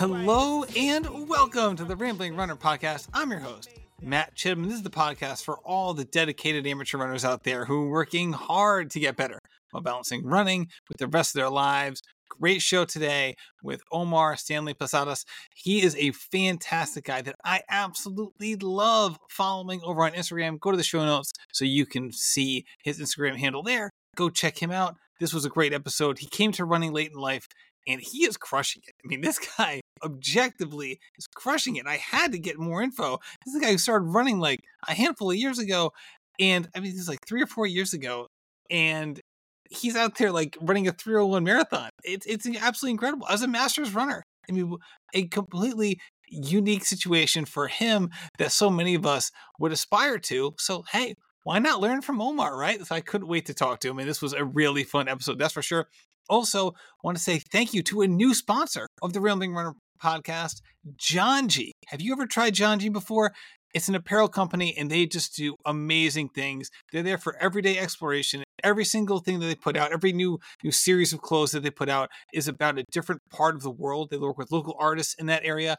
Hello and welcome to the Rambling Runner Podcast. I'm your host, Matt Chittum. This is the podcast for all the dedicated amateur runners out there who are working hard to get better while balancing running with the rest of their lives. Great show today with Omar Stanley Posadas. He is a fantastic guy that I absolutely love following over on Instagram. Go to the show notes so you can see his Instagram handle there. Go check him out. This was a great episode. He came to running late in life and he is crushing it. I mean, this guy objectively is crushing it. I had to get more info. This is a guy who started running like a handful of years ago. And I mean, this is like three or four years ago. And he's out there like running a 301 marathon. It's, it's absolutely incredible. As a master's runner, I mean, a completely unique situation for him that so many of us would aspire to. So, hey, why not learn from Omar, right? So I couldn't wait to talk to him. And this was a really fun episode, that's for sure. Also, want to say thank you to a new sponsor of the Real Rambling Runner podcast, Janji. Have you ever tried Janji before? It's an apparel company and they just do amazing things. They're there for everyday exploration. Every single thing that they put out, every new new series of clothes that they put out is about a different part of the world. They work with local artists in that area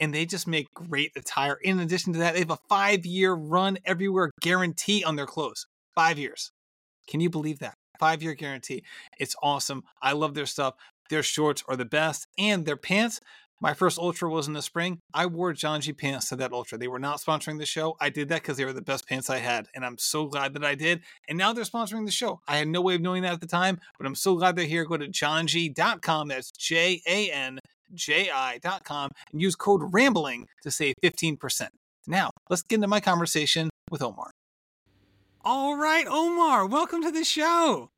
and they just make great attire. In addition to that, they have a 5-year run everywhere guarantee on their clothes. 5 years. Can you believe that? five year guarantee. It's awesome. I love their stuff. Their shorts are the best, and their pants. My first ultra was in the spring. I wore Janji pants to that ultra. They were not sponsoring the show. I did that because they were the best pants I had, and I'm so glad that I did. And now they're sponsoring the show. I had no way of knowing that at the time, but I'm so glad they're here. Go to janji.com. That's J A N J I.com and use code RAMBLING to save 15%. Now, let's get into my conversation with Omar. All right, Omar, welcome to the show.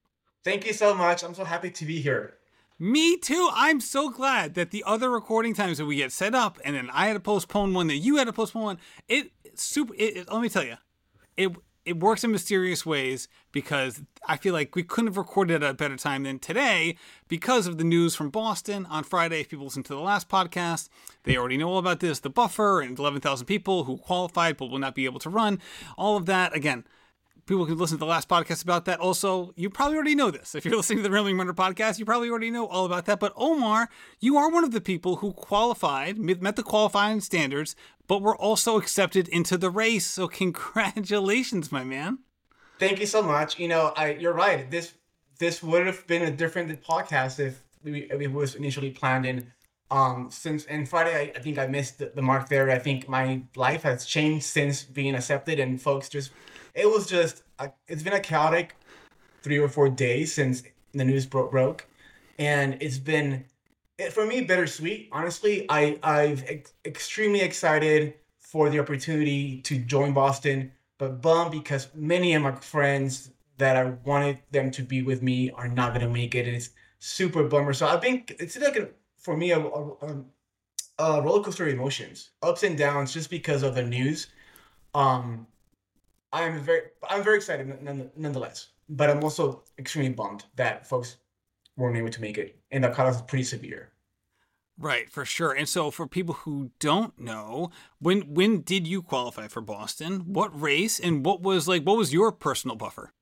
Thank you so much. I'm so happy to be here. Me too. I'm so glad that the other recording times that we get set up, and then I had to postpone one, that you had to postpone one. It super. It, it, let me tell you, it it works in mysterious ways because I feel like we couldn't have recorded at a better time than today because of the news from Boston on Friday. If people listen to the last podcast, they already know all about this. The buffer and 11,000 people who qualified but will not be able to run. All of that again people can listen to the last podcast about that. Also, you probably already know this. If you're listening to the Rambling Runner podcast, you probably already know all about that. But Omar, you are one of the people who qualified, met the qualifying standards, but were also accepted into the race. So congratulations, my man. Thank you so much. You know, I you're right. This this would have been a different podcast if we, it was initially planned in. Um, since and Friday, I, I think I missed the, the mark there. I think my life has changed since being accepted, and folks just it was just it's been a chaotic three or four days since the news bro- broke, and it's been it, for me bittersweet. Honestly, I I've ex- extremely excited for the opportunity to join Boston, but bummed because many of my friends that I wanted them to be with me are not gonna make it, and it's super bummer. So I think it's like a, for me a, a, a roller coaster emotions, ups and downs, just because of the news. Um, I'm very I'm very excited nonetheless, but I'm also extremely bummed that folks weren't able to make it, and the cutoff is pretty severe. Right, for sure. And so, for people who don't know, when when did you qualify for Boston? What race and what was like? What was your personal buffer?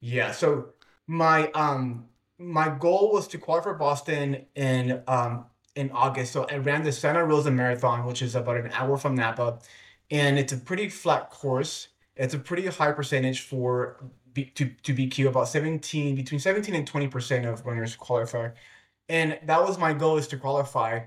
Yeah, so my um my goal was to qualify for Boston in um in August. So I ran the Santa Rosa Marathon, which is about an hour from Napa, and it's a pretty flat course. It's a pretty high percentage for B, to, to BQ, about 17, between 17 and 20% of runners qualify. And that was my goal is to qualify.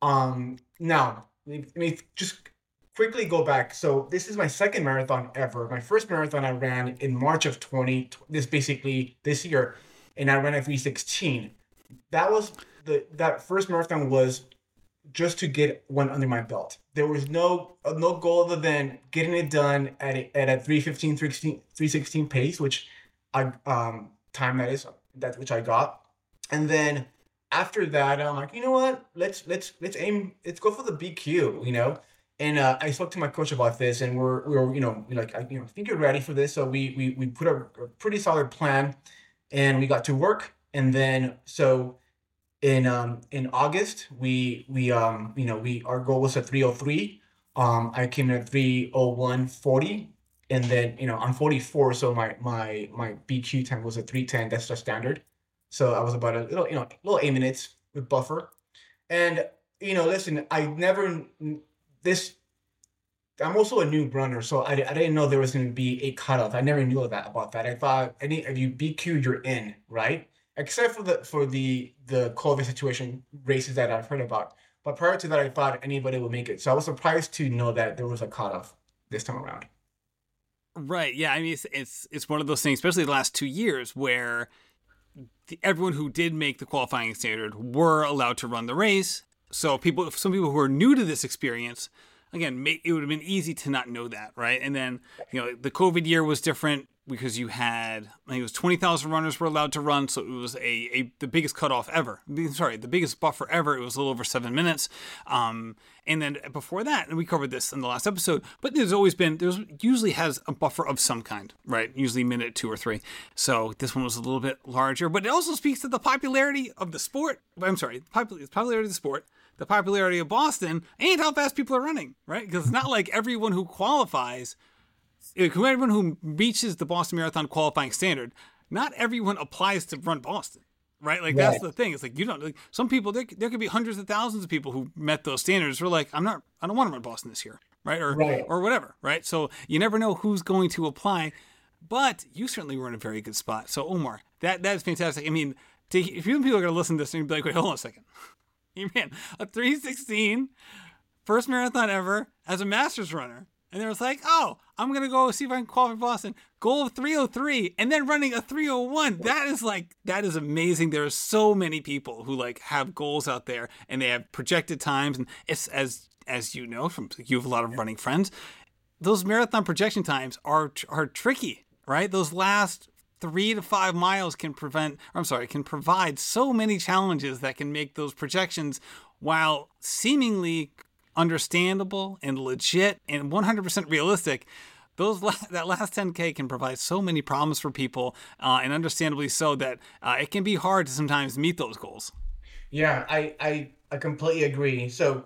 Um, now, let me just quickly go back. So this is my second marathon ever. My first marathon I ran in March of 20, this basically this year, and I ran at 316. That was the that first marathon was just to get one under my belt. There was no no goal other than getting it done at a, at a 315 316, 316 pace which I um time that is that which I got. And then after that I'm like, you know what? Let's let's let's aim let's go for the BQ, you know? And uh, I spoke to my coach about this, and we're we are you know we like I you know think you're ready for this. So we we we put a, a pretty solid plan, and we got to work. And then so in um in August we we um you know we our goal was at 303 um I came in at 30140, and then you know I'm 44 so my my my BQ time was at 310 that's the standard so I was about a little you know little eight minutes with buffer and you know, listen, I never this. I'm also a new runner, so I, I didn't know there was going to be a cutoff. I never knew that about that. I thought any if you BQ, you're in, right? Except for the for the the COVID situation races that I've heard about. But prior to that, I thought anybody would make it. So I was surprised to know that there was a cutoff this time around. Right. Yeah. I mean, it's it's, it's one of those things, especially the last two years, where the, everyone who did make the qualifying standard were allowed to run the race. So people, some people who are new to this experience, again, it would have been easy to not know that, right? And then you know the COVID year was different because you had I think it was twenty thousand runners were allowed to run, so it was a, a the biggest cutoff ever. Sorry, the biggest buffer ever. It was a little over seven minutes. Um, and then before that, and we covered this in the last episode, but there's always been there's usually has a buffer of some kind, right? Usually minute two or three. So this one was a little bit larger, but it also speaks to the popularity of the sport. I'm sorry, popularity of the sport the popularity of Boston and how fast people are running, right? Because it's not like everyone who qualifies everyone who reaches the Boston Marathon qualifying standard, not everyone applies to run Boston, right? Like right. that's the thing. It's like you don't. Like, some people there, there could be hundreds of thousands of people who met those standards. Who are like, I'm not. I don't want to run Boston this year, right? Or right. or whatever, right? So you never know who's going to apply. But you certainly were in a very good spot. So Omar, that that is fantastic. I mean, to, if you people are going to listen to this and be like, wait, hold on a second, you man, a 316, first marathon ever as a Masters runner and they was like, "Oh, I'm gonna go see if I can qualify for Boston. Goal of 303, and then running a 301. That is like that is amazing. There are so many people who like have goals out there, and they have projected times. And it's as as you know from you have a lot of running friends. Those marathon projection times are are tricky, right? Those last three to five miles can prevent. I'm sorry, can provide so many challenges that can make those projections while seemingly understandable and legit and 100% realistic, those that last 10k can provide so many problems for people, uh, and understandably so that uh, it can be hard to sometimes meet those goals. Yeah, I I, I completely agree. So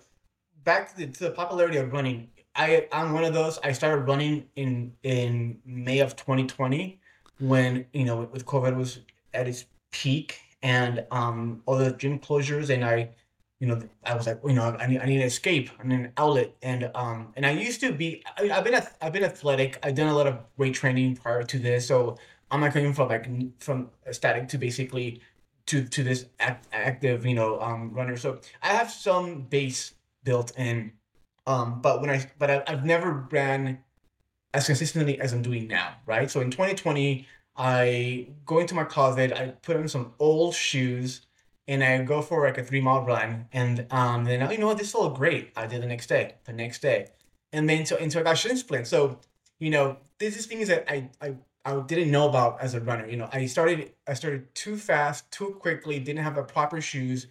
back to the, to the popularity of running, I I'm one of those. I started running in in May of 2020 when you know with COVID was at its peak and um all the gym closures and I you know, I was like, you know, I need, I need an escape, need an outlet, and um, and I used to be, I, have been, I've been athletic. I've done a lot of weight training prior to this, so I'm not coming from like from static to basically to to this act, active, you know, um, runner. So I have some base built in, um, but when I, but I, I've never ran as consistently as I'm doing now, right? So in 2020, I going to my closet, I put on some old shoes and I go for like a three mile run, and um, then you know what, this look great. I did the next day, the next day, and then so so I got shin splints. So you know, this is things that I I I didn't know about as a runner. You know, I started I started too fast, too quickly, didn't have the proper shoes.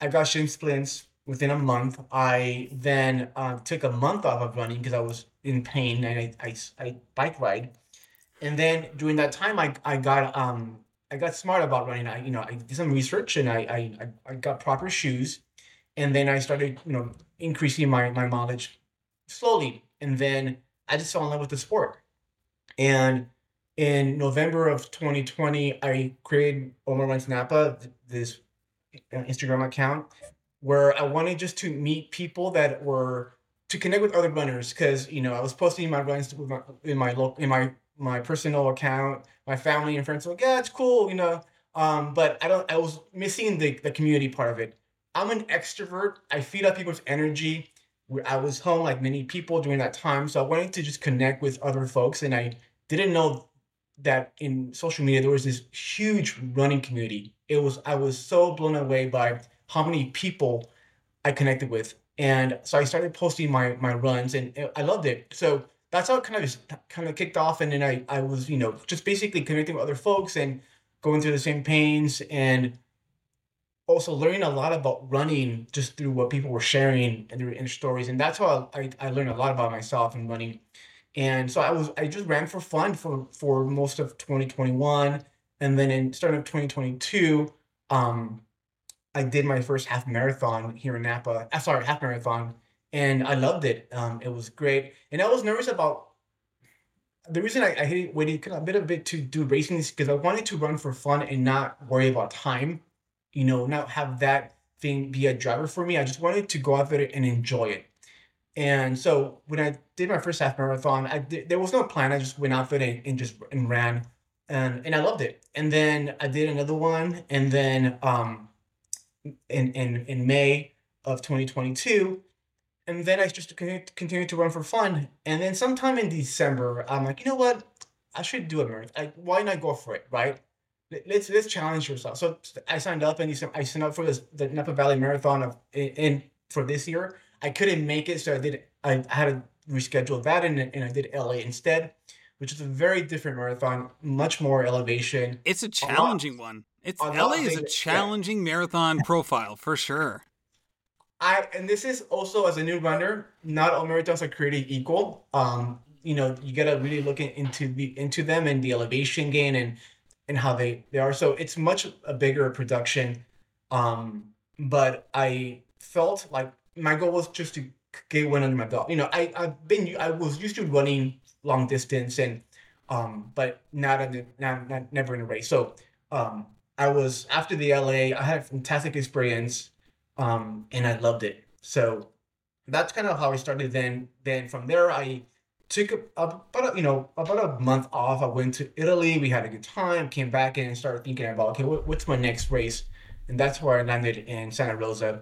I got shin splints within a month. I then uh, took a month off of running because I was in pain and I, I, I bike ride. And then during that time, I, I got um I got smart about running. I you know I did some research and I I I got proper shoes, and then I started you know increasing my my mileage slowly, and then I just fell in love with the sport. And in November of 2020, I created Omar Runs Napa, this uh, Instagram account, where I wanted just to meet people that were to connect with other runners because you know I was posting my runs my, in my local in my my personal account, my family and friends were like, yeah, it's cool, you know. Um, but I don't I was missing the, the community part of it. I'm an extrovert. I feed off people's energy. I was home like many people during that time. So I wanted to just connect with other folks. And I didn't know that in social media there was this huge running community. It was I was so blown away by how many people I connected with. And so I started posting my my runs and I loved it. So that's how it kind of kind of kicked off and then I, I was you know just basically connecting with other folks and going through the same pains and also learning a lot about running just through what people were sharing and their stories and that's how I, I learned a lot about myself and running. And so i was i just ran for fun for for most of 2021 and then in starting of 2022 um i did my first half marathon here in napa uh, sorry half marathon and I loved it. Um, it was great, and I was nervous about the reason I, I waited a bit a bit to do racing is because I wanted to run for fun and not worry about time. You know, not have that thing be a driver for me. I just wanted to go out there and enjoy it. And so when I did my first half marathon, I did, there was no plan. I just went out there and, and just and ran, and and I loved it. And then I did another one, and then um, in in in May of 2022, and then I just continued to run for fun. And then sometime in December, I'm like, you know what? I should do a marathon. Like, why not go for it, right? Let's let's challenge yourself. So I signed up, and I signed up for this the Napa Valley Marathon of in, in for this year I couldn't make it, so I did. I had to reschedule that, and and I did LA instead, which is a very different marathon, much more elevation. It's a challenging a lot, one. It's LA is a challenging yeah. marathon profile for sure. I and this is also as a new runner, not all marathons are created equal. Um, you know, you gotta really look into the into them and the elevation gain and and how they they are. So it's much a bigger production. Um, but I felt like my goal was just to get one under my belt. You know, I I've been I was used to running long distance and um, but not in the, not, not never in a race. So um, I was after the LA. I had a fantastic experience, um, and I loved it. So that's kind of how I started. Then then from there I took about a, you know about a month off. I went to Italy. We had a good time. Came back and started thinking about okay, what, what's my next race? And that's where I landed in Santa Rosa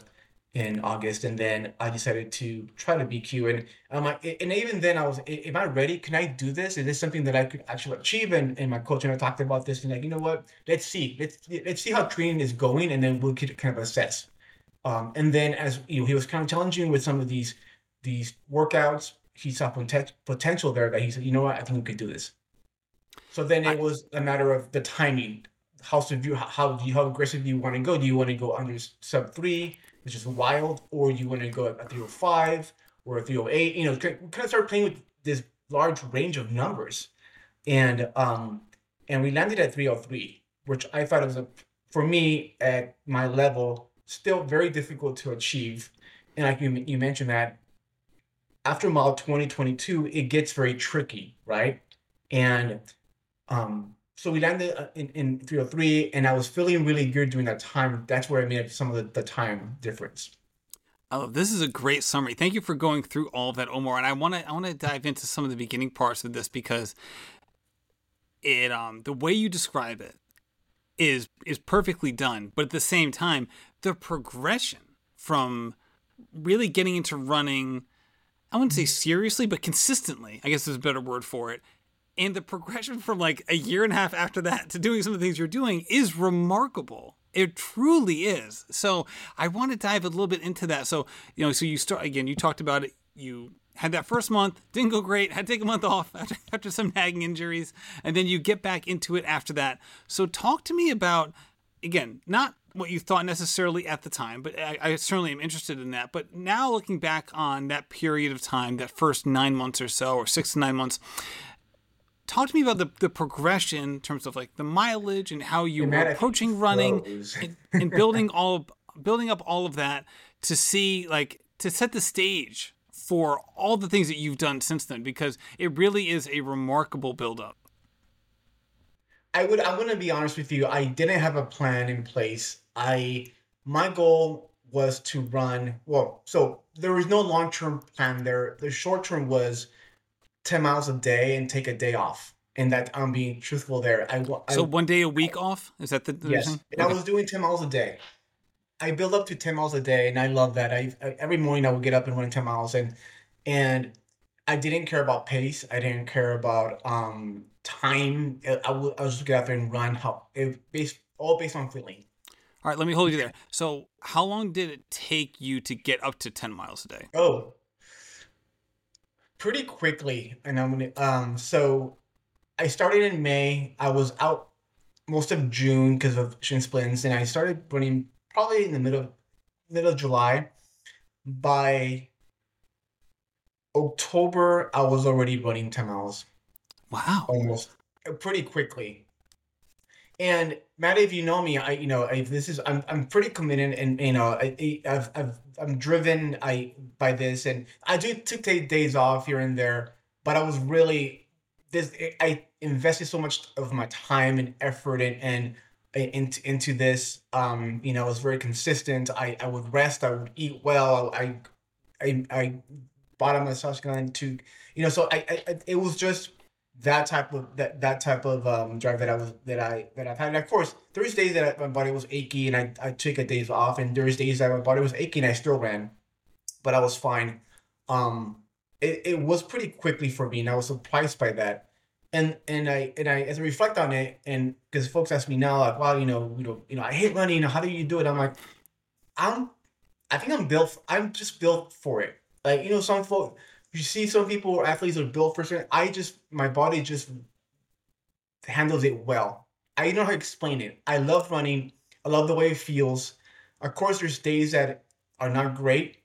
in August, and then I decided to try to BQ. And I'm like, and even then, I was, am I ready? Can I do this? Is this something that I could actually achieve? And, and my coach and I talked about this, and like, you know what? Let's see, let's let's see how training is going, and then we'll kind of assess. Um, and then as you know, he was kind of challenging with some of these these workouts. He saw poten- potential there that he said, you know what? I think we could do this. So then it I, was a matter of the timing. How severe, how, how do you, how aggressive do you want to go? Do you want to go under sub three? which is wild, or you want to go at 305 or 308, you know, kind of start playing with this large range of numbers. And um and we landed at 303, which I thought was a for me at my level still very difficult to achieve. And like you, you mentioned that after mile 2022, it gets very tricky, right? And um so we landed uh, in, in 303 and i was feeling really good during that time that's where i made some of the, the time difference Oh, this is a great summary. Thank you for going through all of that, Omar. And I want to I want to dive into some of the beginning parts of this because it um the way you describe it is is perfectly done, but at the same time, the progression from really getting into running, I wouldn't say seriously, but consistently, I guess is a better word for it, and the progression from like a year and a half after that to doing some of the things you're doing is remarkable. It truly is. So I want to dive a little bit into that. So, you know, so you start again, you talked about it. You had that first month, didn't go great, had to take a month off after, after some nagging injuries, and then you get back into it after that. So talk to me about, again, not what you thought necessarily at the time, but I, I, certainly am interested in that. But now looking back on that period of time, that first nine months or so, or six to nine months, talk to me about the, the progression in terms of like the mileage and how you were approaching running and, and, building all building up all of that to see like to set the stage for all the things that you've done since then because it really is a remarkable build up i would i'm to be honest with you i didn't have a plan in place i my goal was to run well so there was no long-term plan there the short term was 10 miles a day and take a day off. And that I'm being truthful there. I, I so one day a week I, off? Is that the, the yes? And okay. I was doing 10 miles a day. I build up to 10 miles a day, and I love that. I, I every morning I would get up and run 10 miles, and and I didn't care about pace. I didn't care about um time. I, would, I was just get out there and run. How it based all based on feeling. All right, let me hold you there. So, how long did it take you to get up to 10 miles a day? Oh, pretty quickly, and I'm gonna um. So I started in May. I was out most of June because of shin splints, and I started running probably in the middle middle of July. By October, I was already running ten miles. Wow! Almost pretty quickly. And Matt, if you know me, I you know if this is I'm I'm pretty committed, and you know I, I've I've I'm driven I by this, and I do took days off here and there, but I was really this I invested so much of my time and effort and and into into this. Um, you know, I was very consistent. I I would rest. I would eat well. I I I bought a gun to, you know, so I, I it was just that type of that that type of um drive that I was that I that I've had. And of course, there's days that my body was achy and I I took a days off, and there's days that my body was achy and I still ran, but I was fine. Um, it, it was pretty quickly for me, and I was surprised by that. And and I and I as I reflect on it, and because folks ask me now, like, wow, you know, you know, you know, I hate running. How do you do it? I'm like, I'm, I think I'm built. I'm just built for it. Like you know, some folks you see some people or athletes are built for certain. I just my body just handles it well. I don't know how to explain it. I love running. I love the way it feels. Of course, there's days that are not great,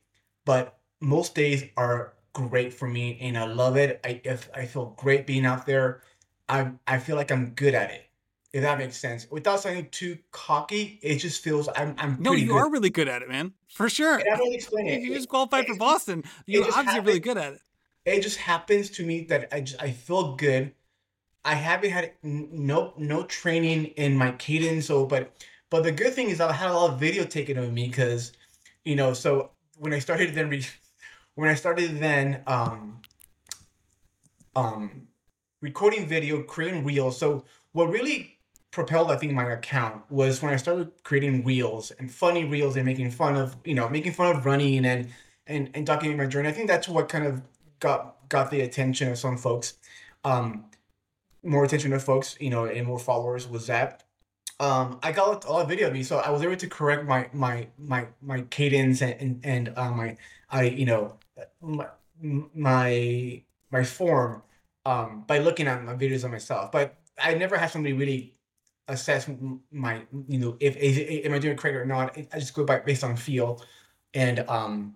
but most days are great for me, and I love it. I if I feel great being out there. I I feel like I'm good at it. If that makes sense, without sounding too cocky, it just feels I'm I'm no, you good. are really good at it, man, for sure. And I don't explain it. If you just qualified for Boston, you obviously really good at it. it just happens to me that I just I feel good. I haven't had no no training in my cadence, so but but the good thing is I had a lot of video taken of me because you know so when I started then re- when I started then um um recording video creating reels. So what really propelled I think my account was when I started creating reels and funny reels and making fun of you know making fun of running and and and documenting my journey. I think that's what kind of got got the attention of some folks um more attention of folks you know and more followers was that um i got a lot of video of me. So i was able to correct my my my my cadence and and, and uh, my i you know my my my form um by looking at my videos of myself but i never had somebody really assess my you know if, if am i doing it correct or not i just go by based on feel and um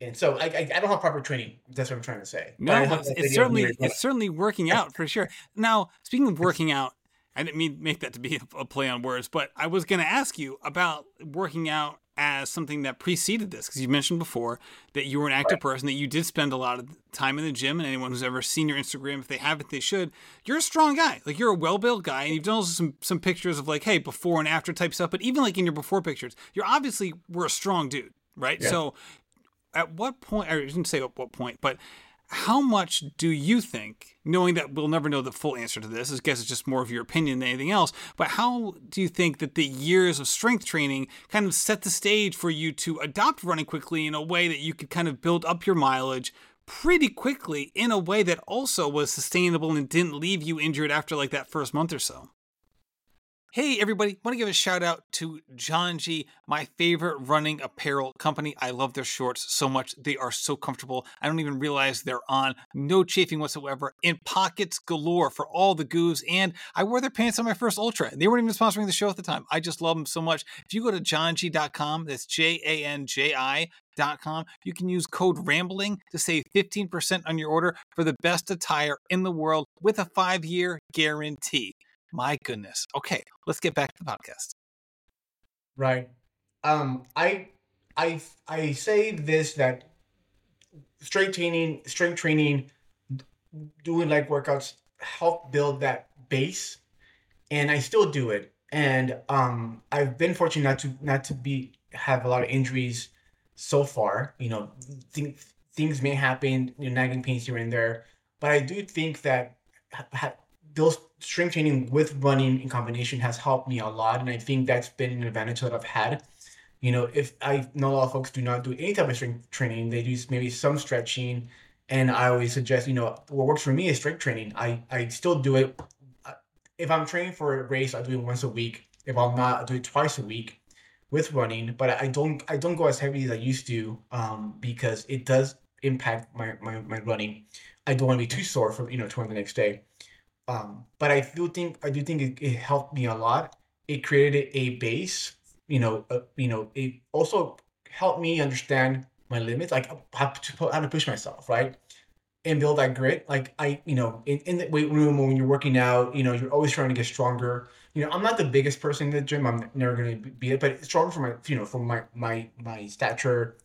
and so I, I, I don't have proper training. That's what I'm trying to say. No, it's, it's video of me certainly it's certainly working out for sure. Now, speaking of working out, I didn't mean make that to be a play on words, but I was going to ask you about working out as something that preceded this because you mentioned before that you were an active person that you did spend a lot of time in the gym and anyone who's ever seen your instagram if they haven't they should. You're a strong guy. Like you're a well-built guy and you've done also some some pictures of like hey before and after type stuff but even like in your before pictures you're obviously were a strong dude right? Yeah. so at what point I didn't say at what point, but how much do you think, knowing that we'll never know the full answer to this, I guess it's just more of your opinion than anything else, but how do you think that the years of strength training kind of set the stage for you to adopt running quickly in a way that you could kind of build up your mileage pretty quickly in a way that also was sustainable and didn't leave you injured after like that first month or so? Hey everybody, want to give a shout out to Janji, my favorite running apparel company. I love their shorts so much. They are so comfortable. I don't even realize they're on. No chafing whatsoever. In pockets galore for all the goos. And I wore their pants on my first ultra. They weren't even sponsoring the show at the time. I just love them so much. If you go to janji.com, that's J A N J I com, you can use code rambling to save 15% on your order for the best attire in the world with a five year guarantee. My goodness. Okay, let's get back to the podcast. Right. Um, I, I, I say this that strength training, strength training, doing leg workouts help build that base, and I still do it. And um, I've been fortunate not to not to be have a lot of injuries so far. You know, th- things may happen, you know, nagging pains here and there, but I do think that ha- ha- those strength training with running in combination has helped me a lot, and I think that's been an advantage that I've had. You know, if I know a lot of folks do not do any type of strength training, they do maybe some stretching, and I always suggest, you know, what works for me is strength training. I I still do it. If I'm training for a race, I do it once a week. If I'm not, I do it twice a week with running. But I don't I don't go as heavy as I used to, um, because it does impact my my, my running. I don't want to be too sore for you know to run the next day. Um, but I do think I do think it, it helped me a lot. It created a base, you know. Uh, you know, it also helped me understand my limits, like how to how to push myself, right, and build that grit. Like I, you know, in, in the weight room when you're working out, you know, you're always trying to get stronger. You know, I'm not the biggest person in the gym. I'm never gonna be it, but stronger for my, you know, for my my my stature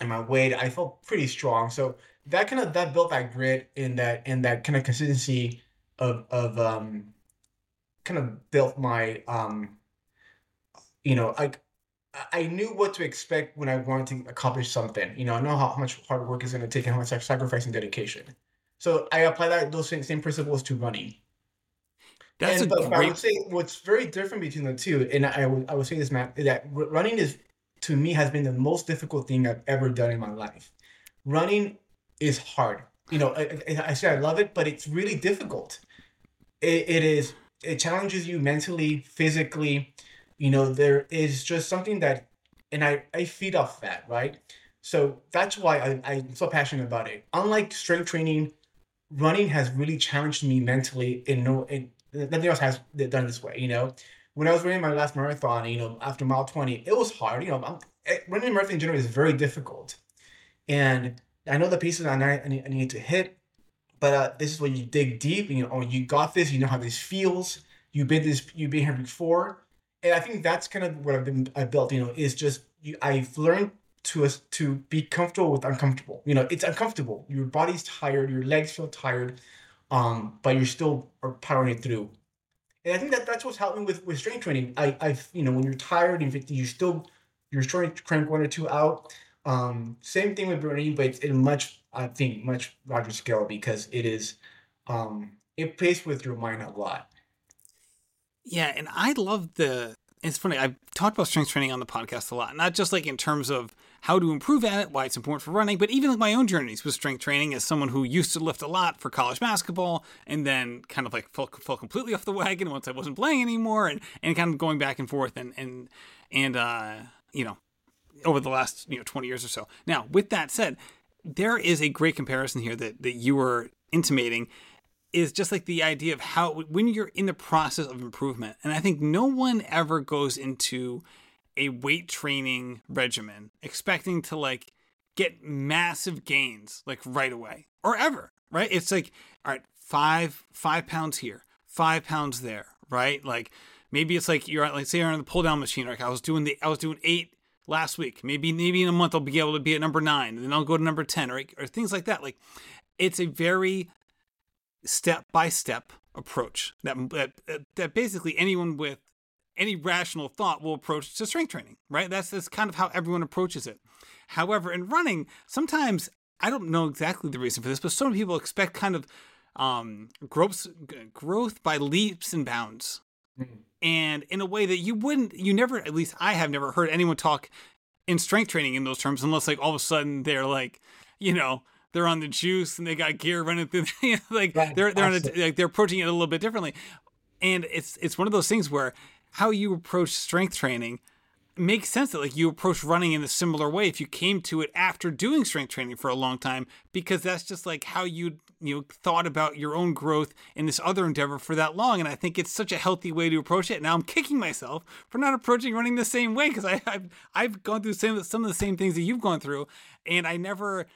and my weight. I felt pretty strong, so that kind of that built that grit and that and that kind of consistency of of um kind of built my um you know, like I knew what to expect when I wanted to accomplish something. You know, I know how, how much hard work is going to take and how much sacrifice and dedication. So I apply that those same, same principles to running. That's and, a but I great. would say what's very different between the two, and I would I would say this, Matt, that running is to me has been the most difficult thing I've ever done in my life. Running is hard. You know, I, I, I say I love it, but it's really difficult. It, it is. It challenges you mentally, physically. You know, there is just something that, and I I feed off that, right? So that's why I, I'm so passionate about it. Unlike strength training, running has really challenged me mentally in no in nothing else has done this way you know when i was running my last marathon you know after mile 20 it was hard you know I'm, eh, running a marathon in general is very difficult and i know the pieces I need, I need to hit but uh, this is when you dig deep you know oh you got this you know how this feels you've been this you've been here before and i think that's kind of what i've been i built you know is just you, i've learned to us to be comfortable with uncomfortable. You know, it's uncomfortable. Your body's tired, your legs feel tired, um, but you're still powering it through. And I think that that's what's helping with with strength training. I I you know when you're tired and you still you're trying to crank one or two out. Um, same thing with running, but it's in much I think much larger scale because it is um it plays with your mind a lot. Yeah, and I love the. It's funny. I've talked about strength training on the podcast a lot, not just like in terms of how to improve at it, why it's important for running, but even like my own journeys with strength training as someone who used to lift a lot for college basketball and then kind of like fell, fell completely off the wagon once I wasn't playing anymore and, and kind of going back and forth and, and, and, uh, you know, over the last, you know, 20 years or so. Now, with that said, there is a great comparison here that, that you were intimating is just like the idea of how when you're in the process of improvement and i think no one ever goes into a weight training regimen expecting to like get massive gains like right away or ever right it's like all right five five pounds here five pounds there right like maybe it's like you're like say you're on the pull down machine like i was doing the i was doing eight last week maybe maybe in a month i'll be able to be at number nine and then i'll go to number 10 or, or things like that like it's a very step by step approach that, that that basically anyone with any rational thought will approach to strength training, right? That's that's kind of how everyone approaches it. However, in running, sometimes I don't know exactly the reason for this, but some people expect kind of um, growth growth by leaps and bounds, mm-hmm. and in a way that you wouldn't, you never, at least I have never heard anyone talk in strength training in those terms, unless like all of a sudden they're like, you know, they're on the juice and they got gear running through. You know, like right, they're they're on a, like they're approaching it a little bit differently, and it's it's one of those things where how you approach strength training makes sense that like you approach running in a similar way if you came to it after doing strength training for a long time because that's just like how you you know thought about your own growth in this other endeavor for that long and i think it's such a healthy way to approach it now i'm kicking myself for not approaching running the same way because i've i've gone through some, some of the same things that you've gone through and i never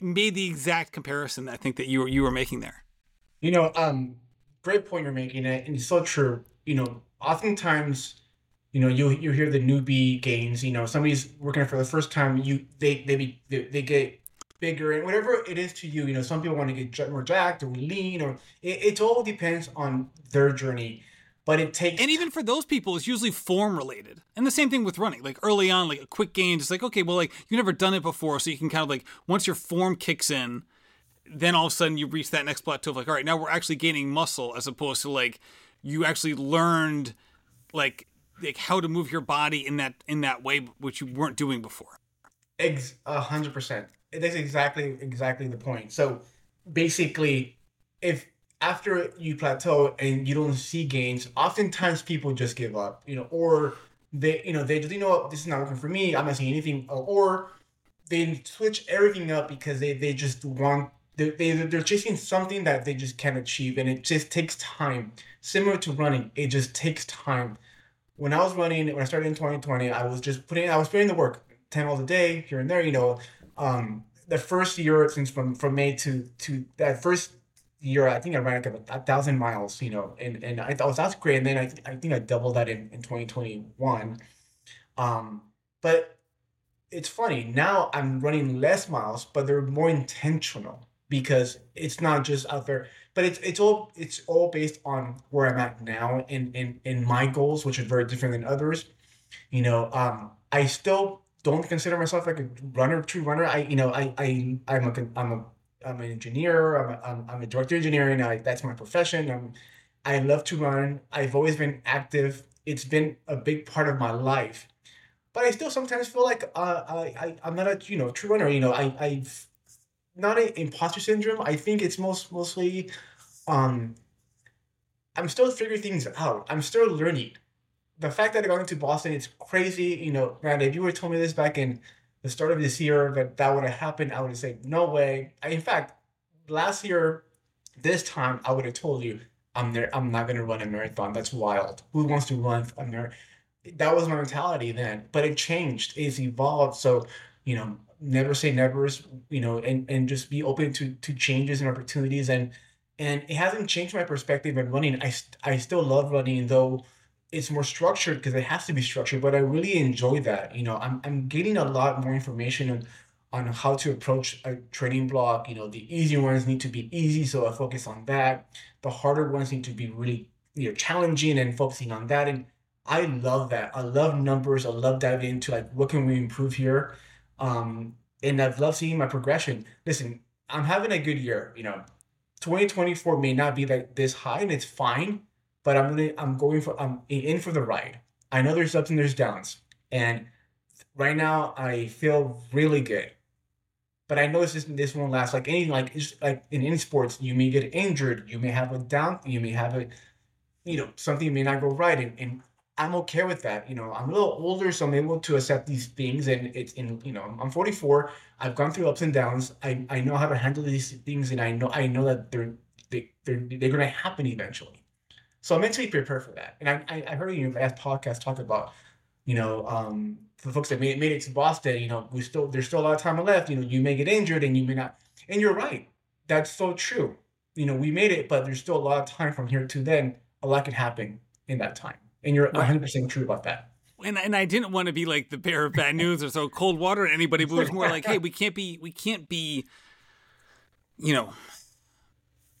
made the exact comparison I think that you were you were making there. You know, um, great point you're making, it, and it's so true. You know, oftentimes, you know, you you hear the newbie gains. You know, somebody's working for the first time. You they they be they, they get bigger and whatever it is to you. You know, some people want to get more jacked or lean, or it, it all depends on their journey but it takes and even for those people it's usually form related and the same thing with running like early on like a quick gain it's like okay well like you've never done it before so you can kind of like once your form kicks in then all of a sudden you reach that next plateau of like all right now we're actually gaining muscle as opposed to like you actually learned like like how to move your body in that in that way which you weren't doing before a hundred percent that's exactly exactly the point so basically if after you plateau and you don't see gains, oftentimes people just give up, you know, or they, you know, they just, you know this is not working for me. I'm not seeing anything, or they switch everything up because they, they just want, they, they, they're chasing something that they just can't achieve. And it just takes time. Similar to running, it just takes time. When I was running, when I started in 2020, I was just putting, I was putting the work 10 miles a day here and there, you know, um, the first year since from, from May to, to that first year, I think I ran like a, thousand miles, you know, and, and I thought that's great. And then I, I think I doubled that in, in 2021. Um, but it's funny now I'm running less miles, but they're more intentional because it's not just out there, but it's, it's all, it's all based on where I'm at now in, in, in my goals, which are very different than others. You know, um, I still don't consider myself like a runner, true runner. I, you know, I, I, I'm a, I'm a, I'm an engineer. I'm a, I'm, I'm a director of engineering. I, that's my profession. I'm, I love to run. I've always been active. It's been a big part of my life, but I still sometimes feel like uh, I, I, I'm not a, you know, true runner. You know, I, I've not an imposter syndrome. I think it's most mostly, um, I'm still figuring things out. I'm still learning the fact that I got into Boston, it's crazy. You know, man, if you have told me this back in the start of this year that that would have happened, I would have said, no way. I, in fact, last year, this time, I would have told you, I'm there. I'm not going to run a marathon. That's wild. Who wants to run a marathon? That was my mentality then, but it changed. It's evolved. So, you know, never say never, you know, and, and just be open to, to changes and opportunities. And, and it hasn't changed my perspective in running. I, I still love running though it's more structured because it has to be structured but i really enjoy that. You know i'm, I'm getting a lot more information on on how to approach a training block. You know the easy ones need to be easy so i focus on that. The harder ones need to be really you know challenging and focusing on that. And i love that. I love numbers. I love diving into like what can we improve here um and i've loved seeing my progression listen i'm having a good year you know 2024 may not be like this high and it's fine but I'm gonna I'm going for I'm in for the ride. I know there's ups and there's downs, and right now I feel really good. But I know this this won't last. Like anything, like like in any sports, you may get injured, you may have a down, you may have a, you know, something may not go right, and, and I'm okay with that. You know, I'm a little older, so I'm able to accept these things. And it's in, you know, I'm 44. I've gone through ups and downs. I, I know how to handle these things, and I know I know that they're they, they're they're gonna happen eventually. So I'm mentally prepared for that. And I, I, heard you in last podcast talk about, you know, um, the folks that made, made it to Boston, you know, we still there's still a lot of time left. You know, you may get injured and you may not. And you're right. That's so true. You know, we made it, but there's still a lot of time from here to then. A lot could happen in that time. And you're 100 percent true about that. And, and I didn't want to be like the bearer of bad news or so cold water to anybody, but it was more like, hey, we can't be we can't be, you know,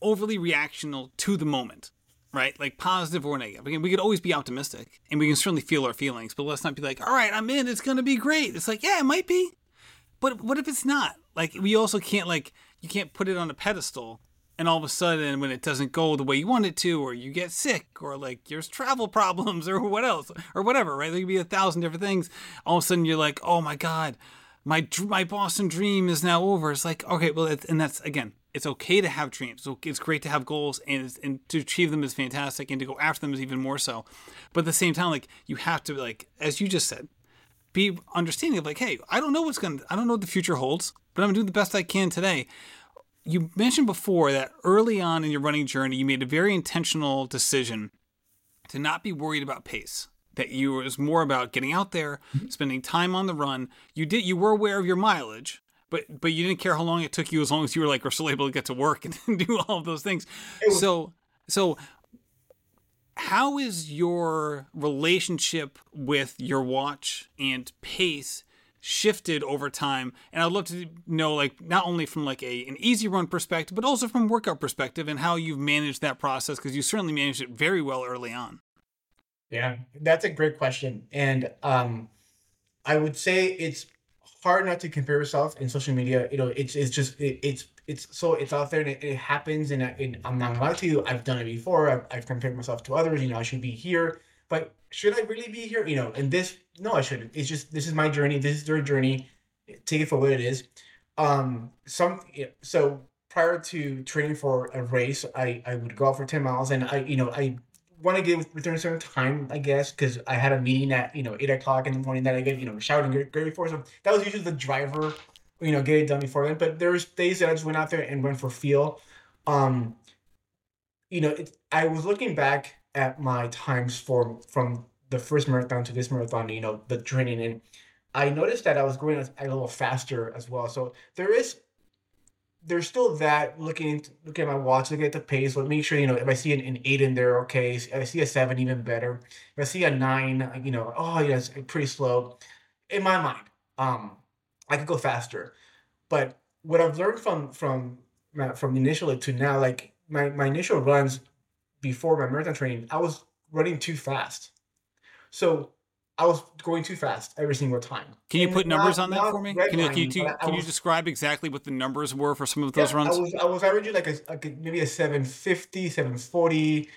overly reactional to the moment right? Like positive or negative. Again, we could always be optimistic and we can certainly feel our feelings, but let's not be like, all right, I'm in, it's gonna be great. It's like, yeah, it might be. But what if it's not? Like we also can't like you can't put it on a pedestal and all of a sudden when it doesn't go the way you want it to or you get sick or like there's travel problems or what else or whatever right there could be a thousand different things all of a sudden you're like oh my god my my boston dream is now over it's like okay well and that's again it's okay to have dreams. So it's great to have goals and and to achieve them is fantastic and to go after them is even more so. But at the same time, like you have to like as you just said, be understanding of like, hey, I don't know what's gonna I don't know what the future holds, but I'm gonna do the best I can today. You mentioned before that early on in your running journey, you made a very intentional decision to not be worried about pace. That you was more about getting out there, mm-hmm. spending time on the run. You did you were aware of your mileage, but but you didn't care how long it took you as long as you were like were still able to get to work and do all of those things. Was- so so how is your relationship with your watch and pace shifted over time and i'd love to know like not only from like a an easy run perspective but also from workout perspective and how you've managed that process because you certainly managed it very well early on yeah that's a great question and um i would say it's hard not to compare yourself in social media. You know, it's it's just it, it's it's so it's out there and it, it happens. And, I, and I'm not lying to. I've done it before. I've, I've compared myself to others. You know, I should be here, but should I really be here? You know, and this no, I shouldn't. It's just this is my journey. This is their journey. Take it for what it is. Um, some so prior to training for a race, I I would go out for ten miles, and I you know I want to get within a certain time, I guess, because I had a meeting at you know eight o'clock in the morning that I get you know shouting great before. So that was usually the driver, you know, get it done before then. But there was days that I just went out there and went for feel. Um, you know, it, I was looking back at my times for from the first marathon to this marathon. You know, the training and. I noticed that I was going a little faster as well. So there is there's still that looking looking at my watch, looking at the pace, but make sure you know if I see an, an eight in there, okay. If I see a seven, even better. If I see a nine, you know, oh yeah, it's pretty slow. In my mind, um, I could go faster, but what I've learned from from from initially to now, like my my initial runs before my marathon training, I was running too fast. So I was going too fast every single time. Can you And put numbers not- on that for me? Can you, can you, redlining, but I can you describe exactly what the numbers were for some of Yeah, those runs? I was I was averaging like a, like a maybe a 750, 740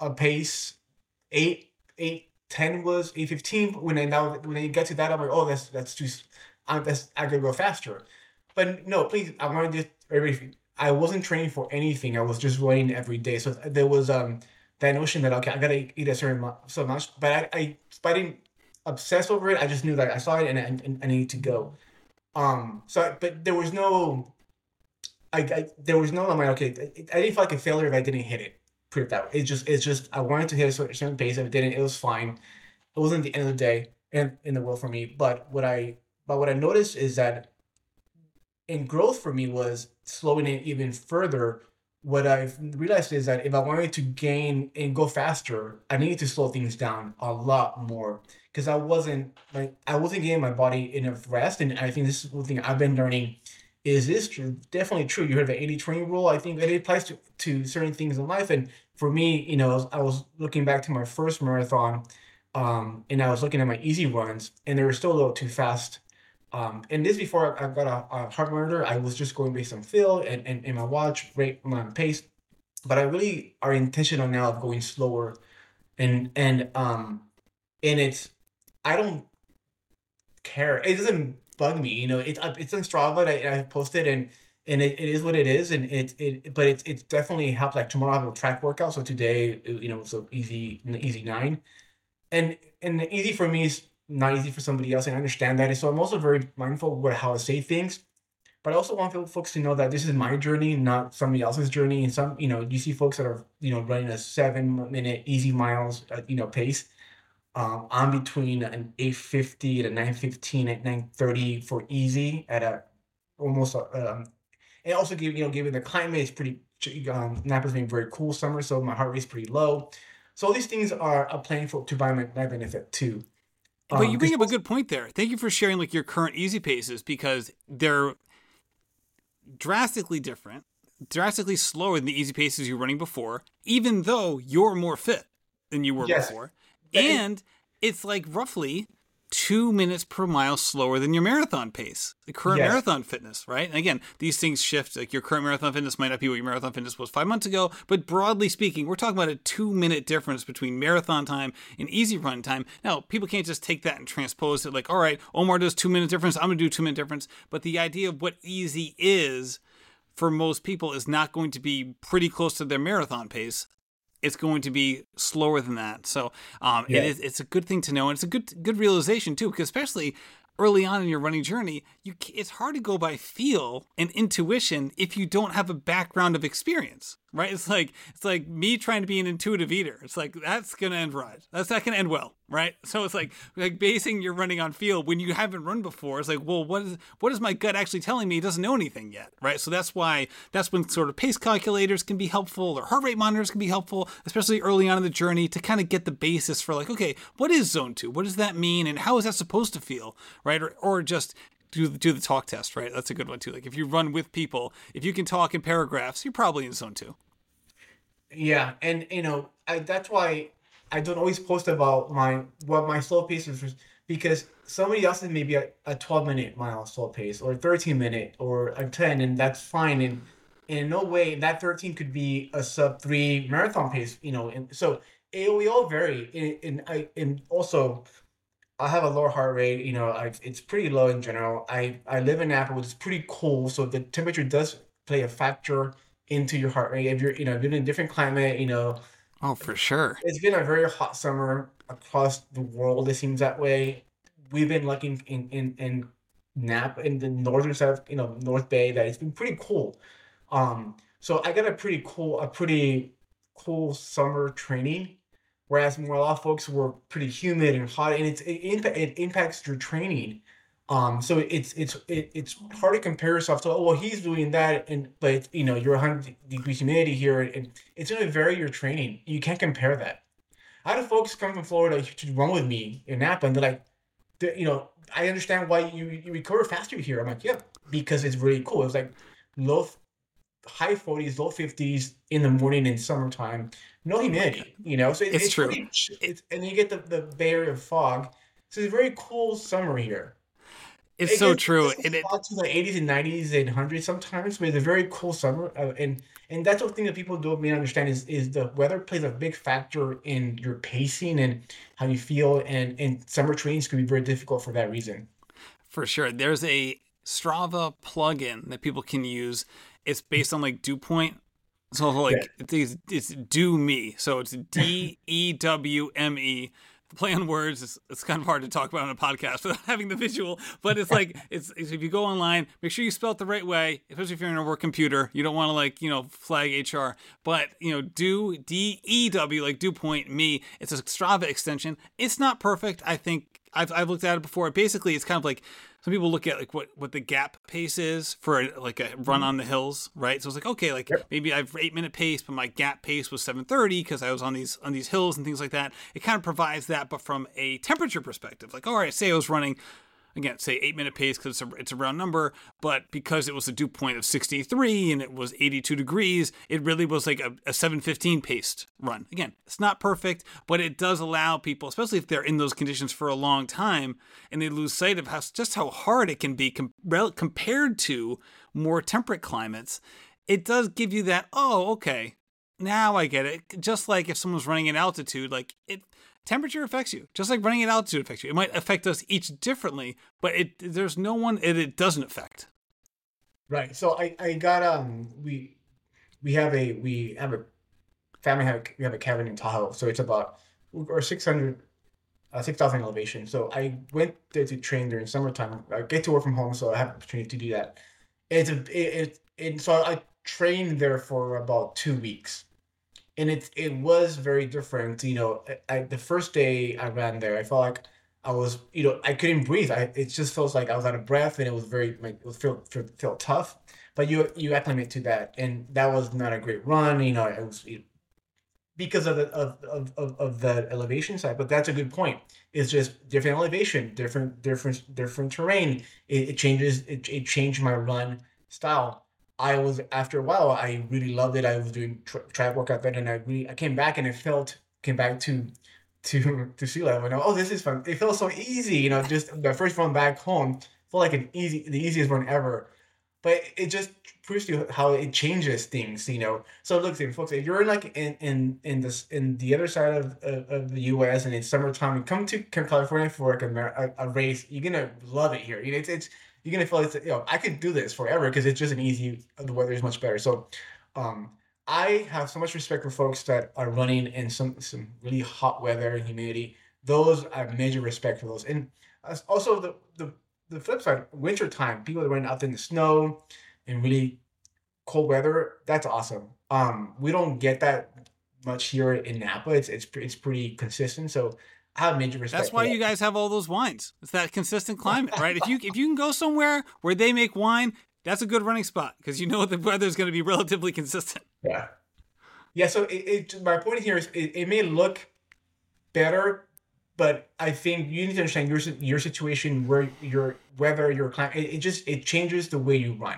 a pace. Eight eight ten was eight fifteen. When I now when I get to that, I'm like, oh, that's that's too. I'm, that's I could go faster. But no, please, I wanted to everything. I wasn't training for anything. I was just running every day. So there was um that notion that okay, I gotta eat a certain amount, so much. But I I, I didn't obsess over it. I just knew that I saw it and I, and I needed to go. Um. So, but there was no I, I there was no I'm like okay I I didn't feel like a failure if I didn't hit it. Put it that way. It's just it's just I wanted to hit a certain pace. If it didn't, it was fine. It wasn't the end of the day in in the world for me. But what I but what I noticed is that in growth for me was slowing it even further. What I've realized is that if I wanted to gain and go faster, I needed to slow things down a lot more because I wasn't like I wasn't giving my body enough rest. And I think this is one thing I've been learning is this true? Definitely true. You heard the 80 20 rule. I think it applies to, to certain things in life. And for me, you know, I was looking back to my first marathon um, and I was looking at my easy runs and they were still a little too fast. Um, and this before I got a, a heart monitor, I was just going based on feel and, and, and my watch rate, my pace. But I really are intentional now of going slower and and um and it's I don't care. It doesn't bug me, you know. It's it's on Strava. I, I posted and and it, it is what it is, and it it but it's it's definitely helped. Like tomorrow I have a track workout, so today you know it's an easy an easy nine, and and easy for me is not easy for somebody else, and I understand that. And so I'm also very mindful what how I say things. But I also want folks to know that this is my journey, not somebody else's journey. And some, you know, you see folks that are, you know, running a seven minute easy miles, uh, you know, pace. Um, I'm between an 850 and a 915 at 930 for easy at a almost a, um, and also give you know given the climate is pretty um, Napa's been very cool summer, so my heart rate's pretty low. So all these things are, are playing for to buy my, my benefit too. But Um, you bring up a good point there. Thank you for sharing like your current easy paces because they're drastically different, drastically slower than the easy paces you were running before, even though you're more fit than you were Yes. before. And it's like roughly two minutes per mile slower than your marathon pace, the current Yes. marathon fitness, right? And again, these things shift. Like your current marathon fitness might not be what your marathon fitness was five months ago, but broadly speaking, we're talking about a two minute difference between marathon time and easy run time. Now, people can't just take that and transpose it like, all right, Omar does two minute difference, I'm gonna do two minute difference. But the idea of what easy is for most people is not going to be pretty close to their marathon pace it's going to be slower than that. So um, Yeah. it is it's a good thing to know, and it's a good good realization too, because especially early on in your running journey, you it's hard to go by feel and intuition if you don't have a background of experience, right? It's like it's like me trying to be an intuitive eater. It's like that's gonna end right. That's not gonna end well, right? So it's like like basing your running on feel when you haven't run before. It's like, well, what is what is my gut actually telling me? It doesn't know anything yet, right? So that's why that's when sort of pace calculators can be helpful or heart rate monitors can be helpful, especially early on in the journey to kind of get the basis for like, okay, what is zone two? What does that mean, and how is that supposed to feel, right? Or or just do do the talk test, right? That's a good one too. Like if you run with people, if you can talk in paragraphs, you're probably in zone two. Yeah, and you know, I, that's why I don't always post about my what my slow pace is because somebody else is maybe a, a 12 minute mile slow pace or 13 minute or a 10 and that's fine and, in no way that 13 could be a sub 3 marathon pace you know and so it, we all vary and, and I and also I have a lower heart rate you know I, it's pretty low in general I I live in Napa which is pretty cool so the temperature does play a factor into your heart rate if you're you know if you're in a different climate you know Oh, for sure. it's been a very hot summer across the world. It seems that way. We've been lucky in in in Napa in the northern side, of, you know, North Bay, that it's been pretty cool. Um, so I got a pretty cool, a pretty cool summer training, whereas more a lot of folks were pretty humid and hot, and it's it, it impacts your training. Um, so it's it's it, it's hard to compare yourself to. Oh, well, he's doing that, and but you know you're 100 degrees humidity here, and it's going to vary your training. You can't compare that. I had folks come from Florida to run with me in Napa, and they're like, they- you know, I understand why you you recover faster here. I'm like, yeah, because it's really cool. It's like low, high 40s, low 50s in the morning in summertime, no humidity. You know, so it- It's true. pretty it's, and you get the the Bay Area of fog. So it's a very cool summer here. It's so true. It, it, to the 80s and 90s and 100s sometimes, but it's a very cool summer. Uh, and and that's the thing that people don't really understand is is the weather plays a big factor in your pacing and how you feel. And, and summer trains can be very difficult for that reason. For sure. There's a Strava plugin that people can use. It's based on like dew point. So like yeah. it's, it's do me. So it's D E W M E play on words it's, it's kind of hard to talk about on a podcast without having the visual but it's like it's, it's, if you go online make sure you spell it the right way especially if you're in a work computer you don't want to like you know flag hr but you know do d-e-w like dew point me it's a strava extension it's not perfect i think I've, I've looked at it before basically it's kind of like some people look at like what what the gap pace is for a, like a run on the hills, right? So it's like okay, like yep. maybe I have eight minute pace, but my gap pace was seven thirty because I was on these on these hills and things like that. It kind of provides that, but from a temperature perspective, like all right, say I was running again, say eight minute pace because it's a, it's a round number, but because it was a dew point of 63 and it was 82 degrees, it really was like a, a 715 paced run. Again, it's not perfect, but it does allow people, especially if they're in those conditions for a long time and they lose sight of how just how hard it can be com- compared to more temperate climates. It does give you that, oh, okay, now I get it. Just like if someone's running at altitude, like it temperature affects you, just like running at altitude affects you. It might affect us each differently, but it there's no one it, it doesn't affect. Right. So I I got um we we have a we have a family have we have a cabin in Tahoe, so it's about or six hundred. Uh, 6,000 elevation. So I went there to train during summertime. I get to work from home, so I have the opportunity to do that. It's a, it, it, it so I trained there for about two weeks and it it was very different. You know, I, the first day I ran there, I felt like I was, you know, I couldn't breathe. I it just felt like I was out of breath, and it was very like it was feel feel, feel tough. But you you acclimate to that, and that was not a great run. You know, it was it, because of the of, of, of, of the elevation side. But that's a good point. It's just different elevation, different different different terrain. It, it changes. It, it changed my run style. I was after a while, I really loved it. I was doing tra- track workout then, and I really I came back and it felt came back to to to. And I, oh, this is fun. It felt so easy, you know. Just the first run back home felt like an easy, the easiest run ever. But it just proves to you how it changes things, you know. So look, folks, if you're like in in in this in the other side of, of, of the U.S. and it's summertime, and come to California for like a, a, a race, you're gonna love it here. You know, it's it's you're gonna feel like you know I could do this forever because it's just an easy. The weather is much better. So, um, I have so much respect for folks that are running in some some really hot weather and humidity. Those I have major respect for those. And also the the the flip side, winter time, people that run out in the snow and really cold weather. That's awesome. Um, we don't get that much here in Napa. It's it's it's pretty consistent. So I have major respect. That's why you guys have all those wines. It's that consistent climate, right? if you if you can go somewhere where they make wine, that's a good running spot because you know the weather's going to be relatively consistent. Yeah, yeah. So it, it my point here is it, it may look better, but I think you need to understand your your situation, where your weather, your climate. It, it just it changes the way you run,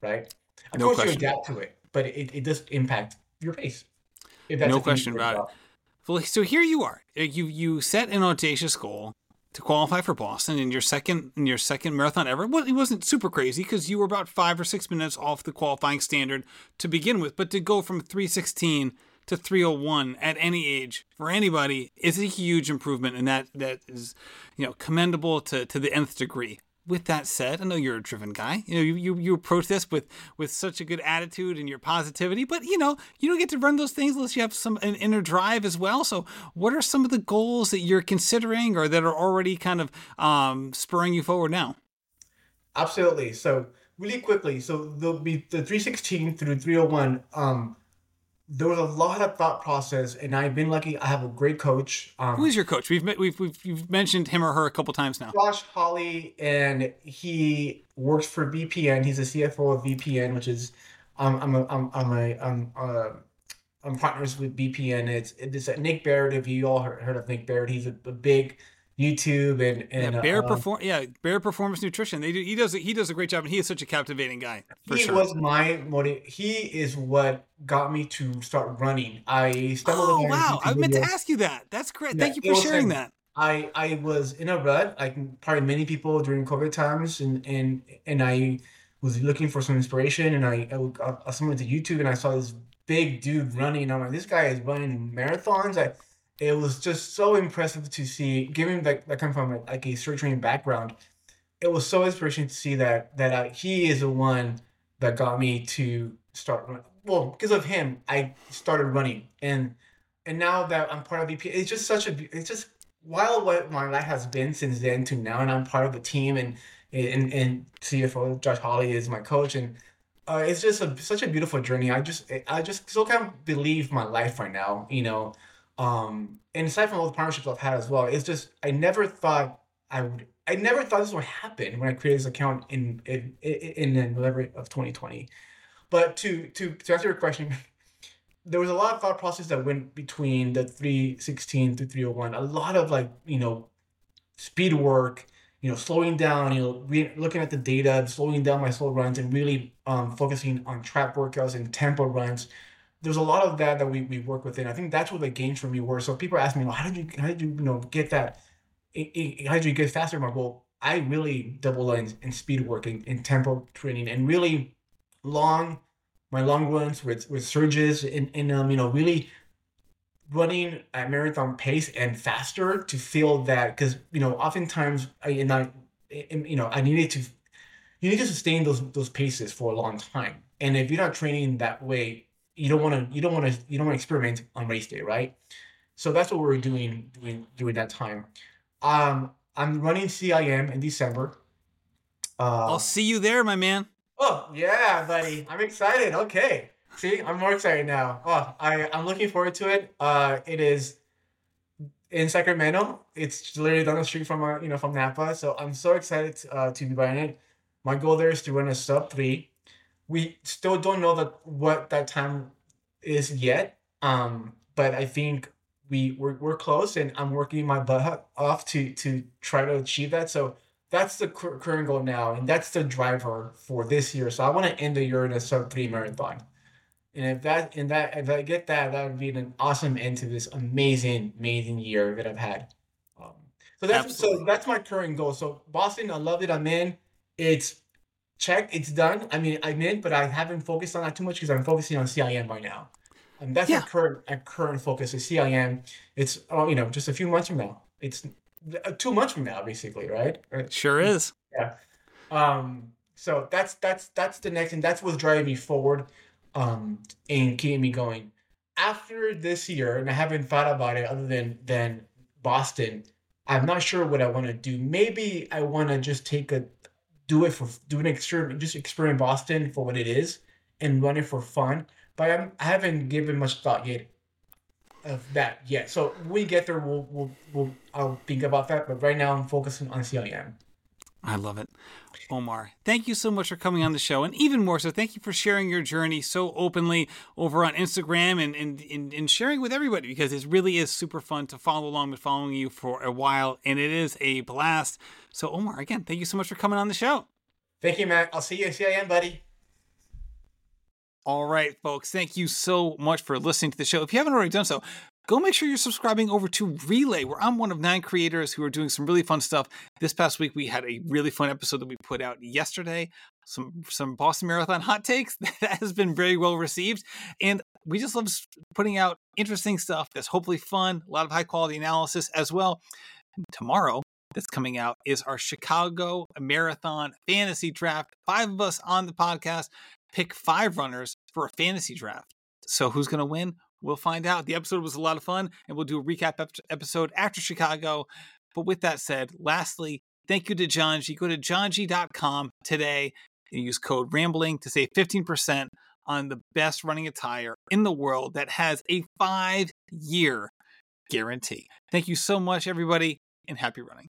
right? Of no course, question. you adapt to it, but it, it does impact your pace. no question about it. Well, so here you are. Uh, you you set an audacious goal to qualify for Boston in your second in your second marathon ever. Well, it wasn't super crazy because you were about five or six minutes off the qualifying standard to begin with. But to go from 316 to 301 at any age for anybody is a huge improvement, and that that is you know commendable to to the nth degree with that said, I know you're a driven guy. You know, you, you, you approach this with, with such a good attitude and your positivity, but you know, you don't get to run those things unless you have some an inner drive as well. So, what are some of the goals that you're considering or that are already kind of um, spurring you forward now? Absolutely. So, really quickly, so there'll be the 316 through 301. Um, there was a lot of thought process, and I've been lucky. I have a great coach. Um, Who is your coach? We've we've we've you've mentioned him or her a couple times now. Josh Holly, and he works for BPN. He's a CFO of BPN, which is um, I'm a I'm I'm a I'm uh, I'm partners with BPN. It's it's Nick Barrett. If you all heard of Nick Barrett, he's a, a big YouTube and and yeah, Bare uh, perform yeah Bare Performance Nutrition. They do he does he does a great job and he is such a captivating guy. he sure. was my motive. He is what got me to start running. I stumbled. Oh wow! I meant to ask you that. That's great. Yeah, Thank you for sharing him. that. I I was in a rut, like probably many people during COVID times, and and and I was looking for some inspiration, and I I, I someone to YouTube, and I saw this big dude running. I'm like, this guy is running marathons. I, it was just so impressive to see, given that that come from like a surgery background. It was so inspirational to see that that uh, he is the one that got me to start. Well, because of him, I started running, and and now that I'm part of VP, it's just such a it's just while what my life has been since then to now, and I'm part of the team, and and and CFO Josh Holly is my coach, and uh, it's just a, such a beautiful journey. I just I just still can't believe my life right now, you know. Um, and aside from all the partnerships I've had as well, it's just I never thought I would. I never thought this would happen when I created this account in in in, November of 2020. But to to to answer your question, there was a lot of thought process that went between the 316 to 301 a lot of like you know speed work you know slowing down you know re- looking at the data slowing down my slow runs and really um, focusing on track workouts and tempo runs there's a lot of that that we, we work within. I think that's what the gains for me were. So people ask me well, how did you how did you you know get that? How did you get faster? Well i really double in, in speed working in tempo training and really long my long runs with with surges and, and um you know really running at marathon pace and faster to feel that. Because you know oftentimes I and I you know I needed to you need to sustain those those paces for a long time. And if you're not training that way you don't want to you don't want to you don't want to experiment on race day right so that's what we are doing doing during that time um I'm running CIM in December uh, I'll see you there my man Oh yeah, buddy. I'm excited. Okay. See, I'm more excited now. Oh, I I'm looking forward to it. Uh, it is in Sacramento. It's literally down the street from our, you know from Napa. So I'm so excited to, uh, to be running it. My goal there is to run a sub three. We still don't know that what that time is yet. Um, but I think we we're, we're close, and I'm working my butt off to to try to achieve that. So that's the current goal now, and that's the driver for this year. So I want to end the year in a sub three marathon. And if that and that if I get that, that would be an awesome end to this amazing, amazing year that I've had. Um, so that's Absolutely. so that's my current goal. So Boston, I love it. I'm in. It's check. It's done. I mean, I'm in, but I haven't focused on that too much because I'm focusing on CIM right now. And that's yeah. my current my current focus is CIM. It's oh, you know, just a few months from now. It's uh, two months from now, basically, right? Sure is. Yeah. Um. So that's that's that's the next, and that's what's driving me forward, um, and keeping me going. After this year, and I haven't thought about it other than than Boston. I'm not sure what I want to do. Maybe I want to just take a do it for do an experiment, just experiment Boston for what it is, and run it for fun. But I'm, I haven't given much thought yet of that yet. So when we get there, we'll we'll we'll I'll think about that. But right now, I'm focusing on CIM. I love it. Omar, thank you so much for coming on the show. And even more so, thank you for sharing your journey so openly over on Instagram and, and, and, and sharing with everybody because it really is super fun to follow along. with following you for a while and it is a blast. So, Omar, again, thank you so much for coming on the show. Thank you, Matt. I'll see you at CIM, buddy. All right, folks, thank you so much for listening to the show. If you haven't already done so, go make sure you're subscribing over to Relay, where I'm one of nine creators who are doing some really fun stuff. This past week, we had a really fun episode that we put out yesterday. Some some Boston Marathon hot takes that has been very well received, and we just love putting out interesting stuff that's hopefully fun, a lot of high quality analysis as well. Tomorrow, that's coming out is our Chicago Marathon fantasy draft. Five of us on the podcast pick five runners for a fantasy draft. So who's going to win? We'll find out. The episode was a lot of fun, and we'll do a recap episode after Chicago. But with that said, lastly, thank you to Janji. Go to janji.com today and use code RAMBLING to save 15% on the best running attire in the world that has a five year guarantee. Thank you so much, everybody, and happy running.